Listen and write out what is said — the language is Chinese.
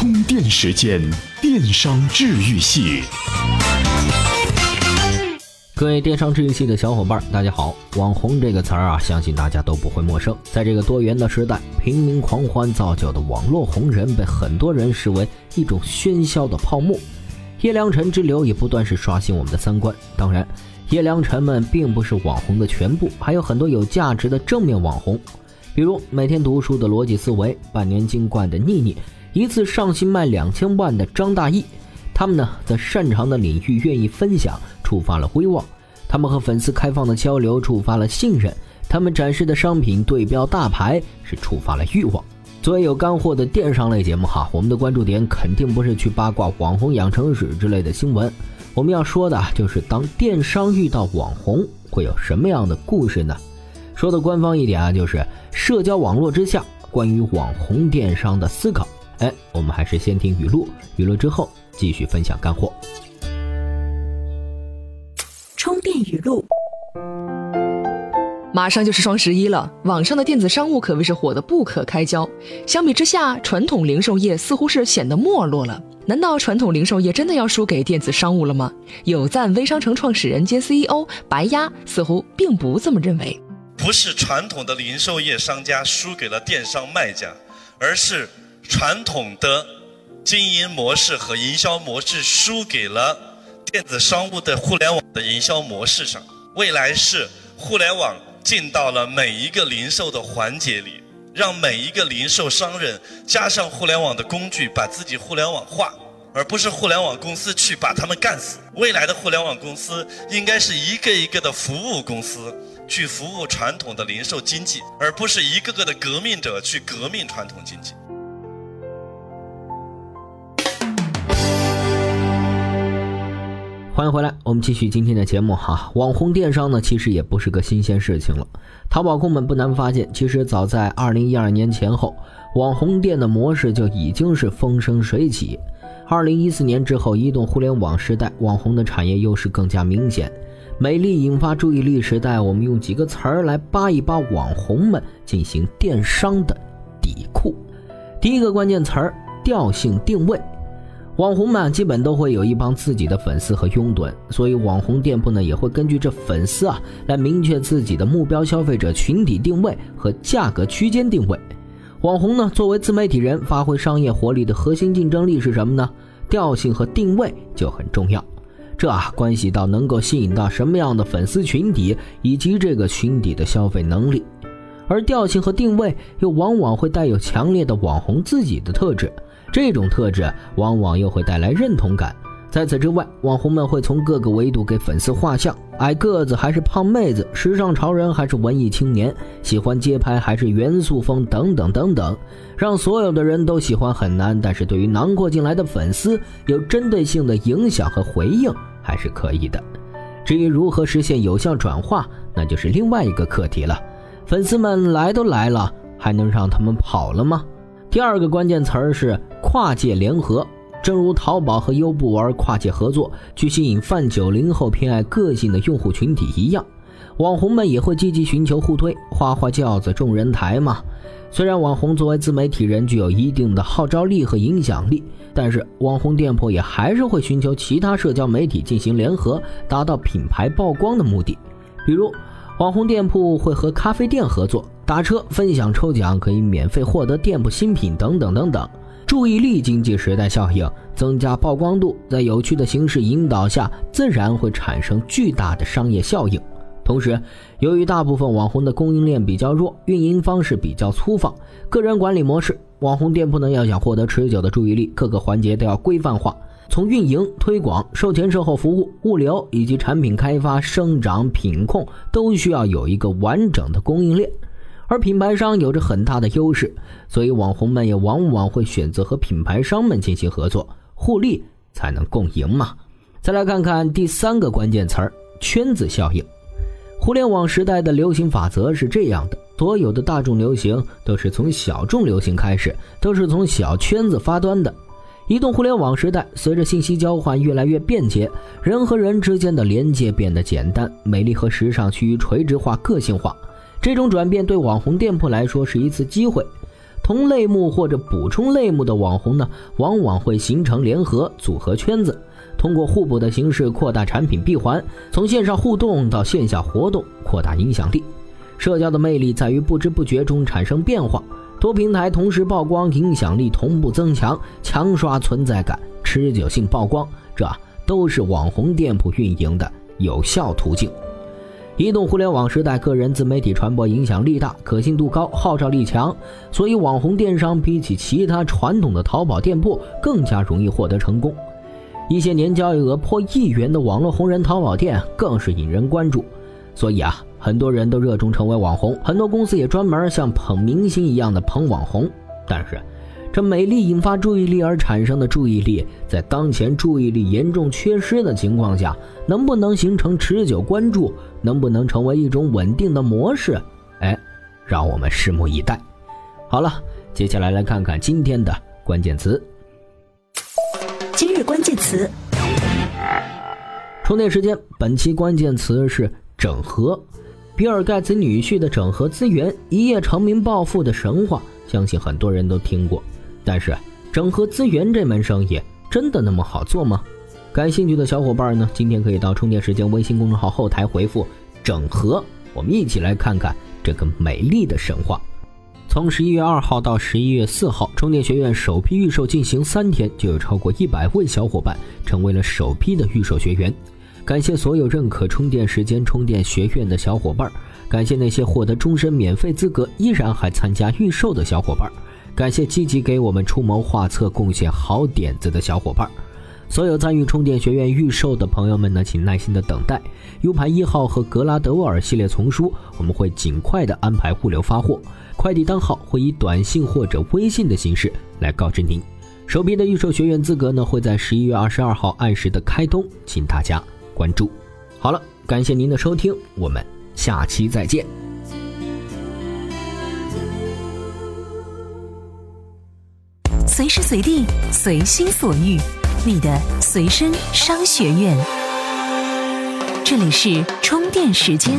充电时间，电商治愈系。各位电商治愈系的小伙伴，大家好！网红这个词儿啊，相信大家都不会陌生。在这个多元的时代，平民狂欢造就的网络红人，被很多人视为一种喧嚣的泡沫。叶良辰之流也不断是刷新我们的三观。当然，叶良辰们并不是网红的全部，还有很多有价值的正面网红。比如每天读书的逻辑思维，半年精冠的腻腻，一次上新卖两千万的张大奕，他们呢在擅长的领域愿意分享，触发了威望；他们和粉丝开放的交流，触发了信任；他们展示的商品对标大牌，是触发了欲望。作为有干货的电商类节目哈，我们的关注点肯定不是去八卦网红养成史之类的新闻，我们要说的就是当电商遇到网红会有什么样的故事呢？说的官方一点啊，就是社交网络之下关于网红电商的思考。哎，我们还是先听语录，语录之后继续分享干货。充电语录。马上就是双十一了，网上的电子商务可谓是火得不可开交。相比之下，传统零售业似乎是显得没落了。难道传统零售业真的要输给电子商务了吗？有赞微商城创始人兼 CEO 白鸭似乎并不这么认为。不是传统的零售业商家输给了电商卖家，而是传统的经营模式和营销模式输给了电子商务的互联网的营销模式上。未来是互联网进到了每一个零售的环节里，让每一个零售商人加上互联网的工具，把自己互联网化，而不是互联网公司去把他们干死。未来的互联网公司应该是一个一个的服务公司。去服务传统的零售经济，而不是一个个的革命者去革命传统经济。欢迎回来，我们继续今天的节目哈。网红电商呢，其实也不是个新鲜事情了。淘宝控们不难发现，其实早在二零一二年前后，网红店的模式就已经是风生水起。二零一四年之后，移动互联网时代，网红的产业优势更加明显。美丽引发注意力时代，我们用几个词儿来扒一扒网红们进行电商的底库。第一个关键词儿：调性定位。网红们基本都会有一帮自己的粉丝和拥趸，所以网红店铺呢也会根据这粉丝啊来明确自己的目标消费者群体定位和价格区间定位。网红呢作为自媒体人，发挥商业活力的核心竞争力是什么呢？调性和定位就很重要。这啊，关系到能够吸引到什么样的粉丝群体，以及这个群体的消费能力。而调性和定位又往往会带有强烈的网红自己的特质，这种特质往往又会带来认同感。在此之外，网红们会从各个维度给粉丝画像：矮个子还是胖妹子，时尚潮人还是文艺青年，喜欢街拍还是元素风，等等等等，让所有的人都喜欢很难。但是对于囊括进来的粉丝，有针对性的影响和回应。还是可以的。至于如何实现有效转化，那就是另外一个课题了。粉丝们来都来了，还能让他们跑了吗？第二个关键词儿是跨界联合。正如淘宝和优步玩跨界合作，去吸引泛九零后偏爱个性的用户群体一样，网红们也会积极寻求互推，花花轿子众人抬嘛。虽然网红作为自媒体人具有一定的号召力和影响力。但是网红店铺也还是会寻求其他社交媒体进行联合，达到品牌曝光的目的。比如，网红店铺会和咖啡店合作，打车分享抽奖，可以免费获得店铺新品等等等等。注意力经济时代效应，增加曝光度，在有趣的形式引导下，自然会产生巨大的商业效应。同时，由于大部分网红的供应链比较弱，运营方式比较粗放，个人管理模式。网红店铺呢，要想获得持久的注意力，各个环节都要规范化，从运营、推广、售前售后服务、物流以及产品开发、生长、品控，都需要有一个完整的供应链。而品牌商有着很大的优势，所以网红们也往往会选择和品牌商们进行合作，互利才能共赢嘛。再来看看第三个关键词儿：圈子效应。互联网时代的流行法则是这样的。所有的大众流行都是从小众流行开始，都是从小圈子发端的。移动互联网时代，随着信息交换越来越便捷，人和人之间的连接变得简单，美丽和时尚趋于垂直化、个性化。这种转变对网红店铺来说是一次机会。同类目或者补充类目的网红呢，往往会形成联合组合圈子，通过互补的形式扩大产品闭环，从线上互动到线下活动，扩大影响力。社交的魅力在于不知不觉中产生变化，多平台同时曝光，影响力同步增强，强刷存在感，持久性曝光，这都是网红店铺运营的有效途径。移动互联网时代，个人自媒体传播影响力大，可信度高，号召力强，所以网红电商比起其他传统的淘宝店铺更加容易获得成功。一些年交易额破亿元的网络红人淘宝店更是引人关注。所以啊，很多人都热衷成为网红，很多公司也专门像捧明星一样的捧网红。但是，这美丽引发注意力而产生的注意力，在当前注意力严重缺失的情况下，能不能形成持久关注，能不能成为一种稳定的模式？哎，让我们拭目以待。好了，接下来来看看今天的关键词。今日关键词：充电时间。本期关键词是整合。比尔盖茨女婿的整合资源一夜成名暴富的神话，相信很多人都听过。但是，整合资源这门生意真的那么好做吗？感兴趣的小伙伴呢，今天可以到充电时间微信公众号后台回复“整合”，我们一起来看看这个美丽的神话。从十一月二号到十一月四号，充电学院首批预售进行三天，就有超过一百位小伙伴成为了首批的预售学员。感谢所有认可充电时间充电学院的小伙伴，感谢那些获得终身免费资格依然还参加预售的小伙伴。感谢积极给我们出谋划策、贡献好点子的小伙伴，所有参与充电学院预售的朋友们呢，请耐心的等待 U 盘一号和格拉德沃尔系列丛书，我们会尽快的安排物流发货，快递单号会以短信或者微信的形式来告知您。首批的预售学员资格呢，会在十一月二十二号按时的开通，请大家关注。好了，感谢您的收听，我们下期再见。随时随地，随心所欲，你的随身商学院。这里是充电时间。